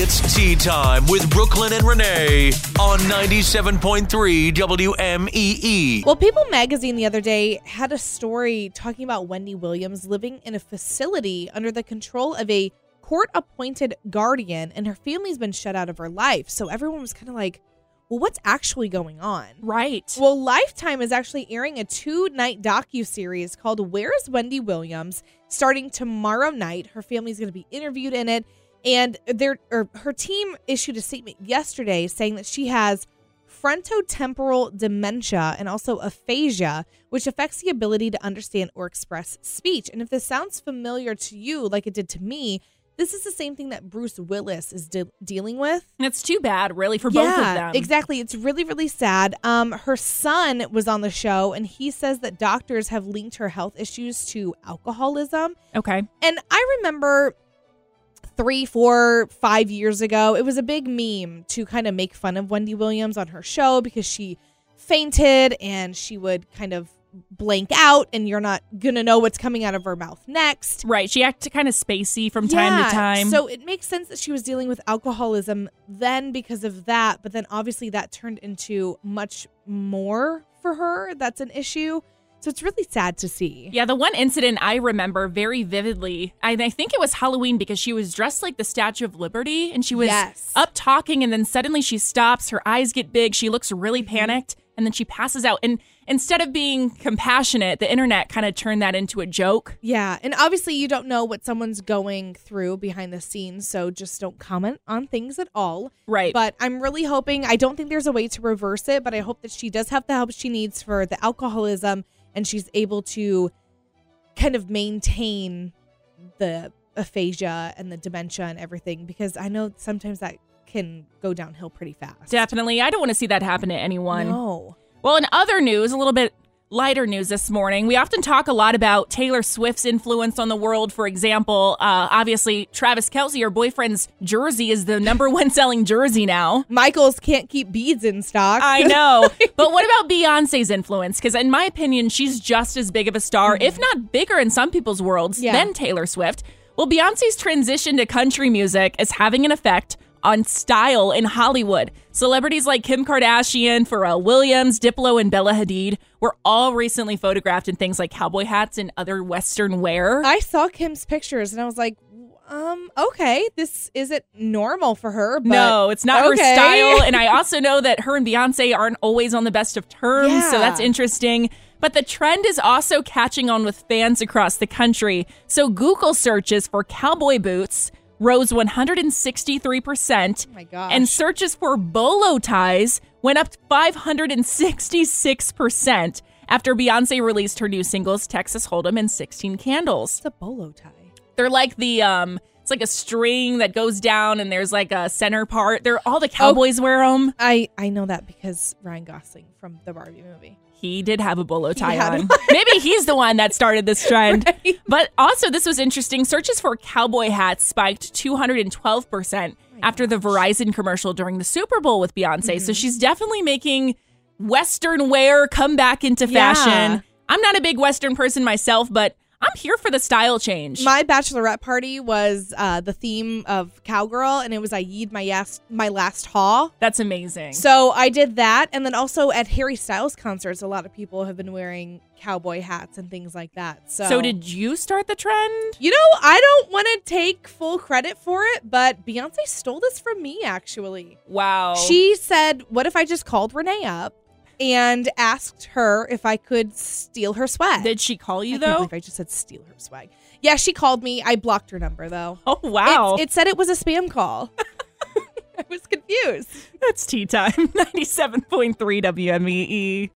It's tea time with Brooklyn and Renee on 97.3 WMEE. Well, People magazine the other day had a story talking about Wendy Williams living in a facility under the control of a court appointed guardian, and her family's been shut out of her life. So everyone was kind of like, well, what's actually going on? Right. Well, Lifetime is actually airing a two night docu series called Where's Wendy Williams starting tomorrow night. Her family's going to be interviewed in it. And their or her team issued a statement yesterday saying that she has frontotemporal dementia and also aphasia, which affects the ability to understand or express speech. And if this sounds familiar to you, like it did to me, this is the same thing that Bruce Willis is de- dealing with. And it's too bad, really, for both of them. Exactly. It's really, really sad. Um, her son was on the show and he says that doctors have linked her health issues to alcoholism. Okay. And I remember three, four, five years ago, it was a big meme to kind of make fun of Wendy Williams on her show because she fainted and she would kind of blank out and you're not gonna know what's coming out of her mouth next. Right. She acted kind of spacey from time to time. So it makes sense that she was dealing with alcoholism then because of that, but then obviously that turned into much more for her. That's an issue. So it's really sad to see. Yeah, the one incident I remember very vividly, and I think it was Halloween because she was dressed like the Statue of Liberty and she was Yes. up talking, and then suddenly she stops, her eyes get big, she looks really Mm-hmm. panicked, and then she passes out. And instead of being compassionate, the internet kind of turned that into a joke. Yeah, and obviously you don't know what someone's going through behind the scenes, so just don't comment on things at all. Right. But I'm really hoping, I don't think there's a way to reverse it, but I hope that she does have the help she needs for the alcoholism and she's able to kind of maintain the aphasia and the dementia and everything because I know sometimes that can go downhill pretty fast. Definitely. I don't want to see that happen to anyone. No. Well, in other news, a little bit lighter news this morning, we often talk a lot about Taylor Swift's influence on the world. For example, uh, obviously, Travis Kelce, her boyfriend's jersey, is the number one selling jersey now. Michaels can't keep beads in stock. I know. but what about Beyonce's influence? Because, in my opinion, she's just as big of a star, if not bigger in some people's worlds, Yeah. than Taylor Swift. Well, Beyonce's transition to country music is having an effect on style in Hollywood. Celebrities like Kim Kardashian, Pharrell Williams, Diplo, and Bella Hadid were all recently photographed in things like cowboy hats and other Western wear. I saw Kim's pictures and I was like, um, okay, this isn't normal for her. But no, it's not okay. her style. And I also know that her and Beyonce aren't always on the best of terms. Yeah. So that's interesting. But the trend is also catching on with fans across the country. So Google searches for cowboy boots rose 163%. Oh my gosh. And searches for bolo ties went up 566% after Beyonce released her new singles Texas Hold'em and 16 Candles. it's a bolo tie. They're like the um it's like a string that goes down and there's like a center part. They're all the cowboys wear 'em. wear them. I I know that because Ryan Gosling from the Barbie movie. He did have a bolo tie on. Maybe he's the one that started this trend. Right. But also this was interesting. Searches for cowboy hats spiked 212% after the Verizon commercial during the Super Bowl with Beyonce. Mm-hmm. So she's definitely making western wear come back into Yeah. fashion. I'm not a big western person myself, but I'm here for the style change. My bachelorette party was uh, the theme of cowgirl, and it was I yeed my last my last haw. That's amazing. So I did that, and then also at Harry Styles concerts, a lot of people have been wearing cowboy hats and things like that. So, So did you start the trend? you know? I don't want to take full credit for it, but Beyonce stole this from me. Actually, Wow. she said, "What if I just called Renee up and asked her if I could steal her swag?" did she call you I though? believe I just said steal her swag. Yeah, she called me. I blocked her number though. Oh wow. It, it said it was a spam call. I was confused. That's tea time. 97.3 WMEE.